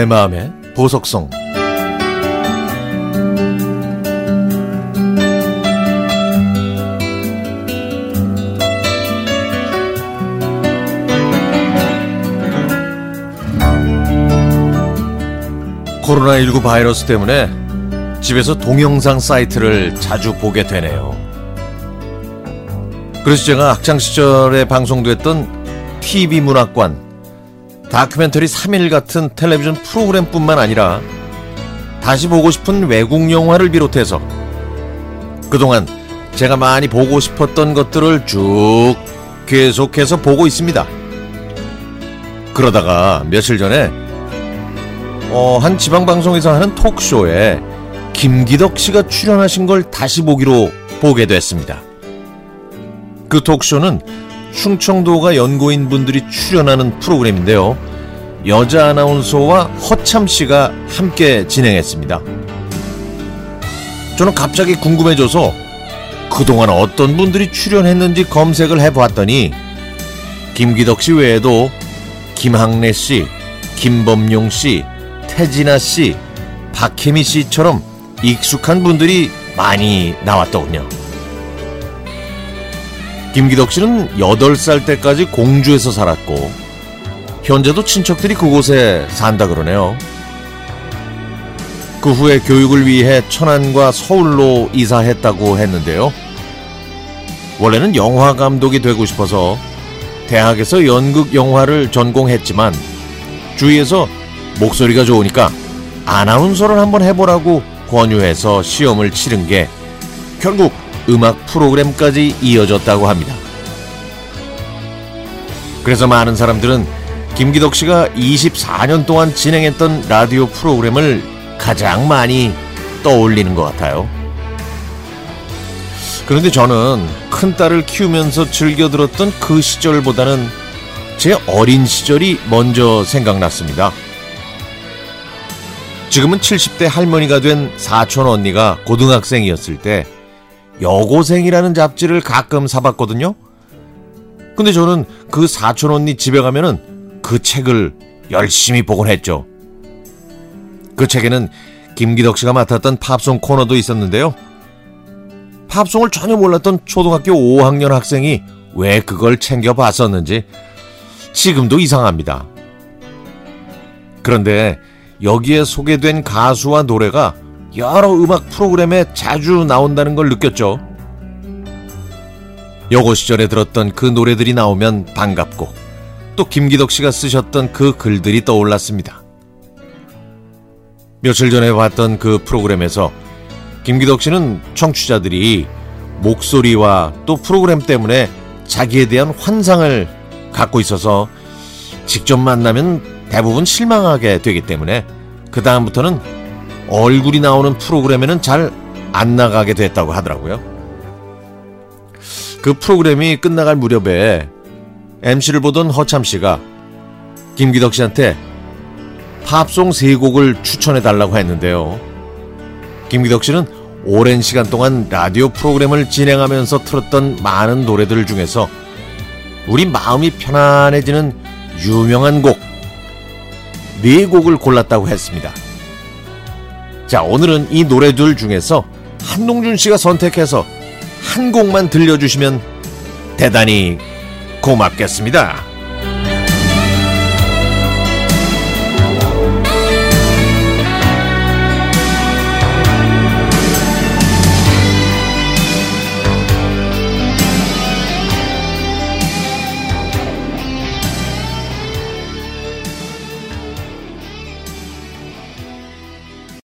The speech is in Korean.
내 마음의 보석성 코로나19 바이러스 때문에 집에서 동영상 사이트를 자주 보게 되네요. 그래서 제가 학창시절에 방송됐던 TV 문학관, 다큐멘터리 3일 같은 텔레비전 프로그램뿐만 아니라 다시 보고 싶은 외국 영화를 비롯해서 그동안 제가 많이 보고 싶었던 것들을 쭉 계속해서 보고 있습니다. 그러다가 며칠 전에 어, 한 지방방송에서 하는 톡쇼에 김기덕 씨가 출연하신 걸 다시 보기로 보게 됐습니다. 그 톡쇼는 충청도가 연고인 분들이 출연하는 프로그램인데요. 여자 아나운서와 허참 씨가 함께 진행했습니다. 저는 갑자기 궁금해져서 그동안 어떤 분들이 출연했는지 검색을 해보았더니 김기덕 씨 외에도 김학래 씨, 김범용 씨, 태진아 씨, 박혜미 씨처럼 익숙한 분들이 많이 나왔더군요. 김기덕 씨는 8살 때까지 공주에서 살았고, 현재도 친척들이 그곳에 산다 그러네요. 그 후에 교육을 위해 천안과 서울로 이사했다고 했는데요. 원래는 영화 감독이 되고 싶어서 대학에서 연극 영화를 전공했지만 주위에서 목소리가 좋으니까 아나운서를 한번 해보라고 권유해서 시험을 치른 게 결국 음악 프로그램까지 이어졌다고 합니다. 그래서 많은 사람들은 김기덕 씨가 24년 동안 진행했던 라디오 프로그램을 가장 많이 떠올리는 것 같아요. 그런데 저는 큰 딸을 키우면서 즐겨 들었던 그 시절보다는 제 어린 시절이 먼저 생각났습니다. 지금은 70대 할머니가 된 사촌 언니가 고등학생이었을 때 여고생이라는 잡지를 가끔 사봤거든요. 근데 저는 그 사촌 언니 집에 가면은 그 책을 열심히 보곤 했죠. 그 책에는 김기덕 씨가 맡았던 팝송 코너도 있었는데요. 팝송을 전혀 몰랐던 초등학교 5학년 학생이 왜 그걸 챙겨 봤었는지 지금도 이상합니다. 그런데 여기에 소개된 가수와 노래가 여러 음악 프로그램에 자주 나온다는 걸 느꼈죠. 여고 시절에 들었던 그 노래들이 나오면 반갑고 또 김기덕 씨가 쓰셨던 그 글들이 떠올랐습니다. 며칠 전에 봤던 그 프로그램에서 김기덕 씨는 청취자들이 목소리와 또 프로그램 때문에 자기에 대한 환상을 갖고 있어서 직접 만나면 대부분 실망하게 되기 때문에 그 다음부터는 얼굴이 나오는 프로그램에는 잘 안 나가게 됐다고 하더라고요. 그 프로그램이 끝나갈 무렵에 MC를 보던 허참 씨가 김기덕 씨한테 팝송 세 곡을 추천해 달라고 했는데요. 김기덕 씨는 오랜 시간 동안 라디오 프로그램을 진행하면서 틀었던 많은 노래들 중에서 우리 마음이 편안해지는 유명한 곡, 네 곡을 골랐다고 했습니다. 자, 오늘은 이 노래들 중에서 한동준 씨가 선택해서 한 곡만 들려주시면 대단히 고맙겠습니다.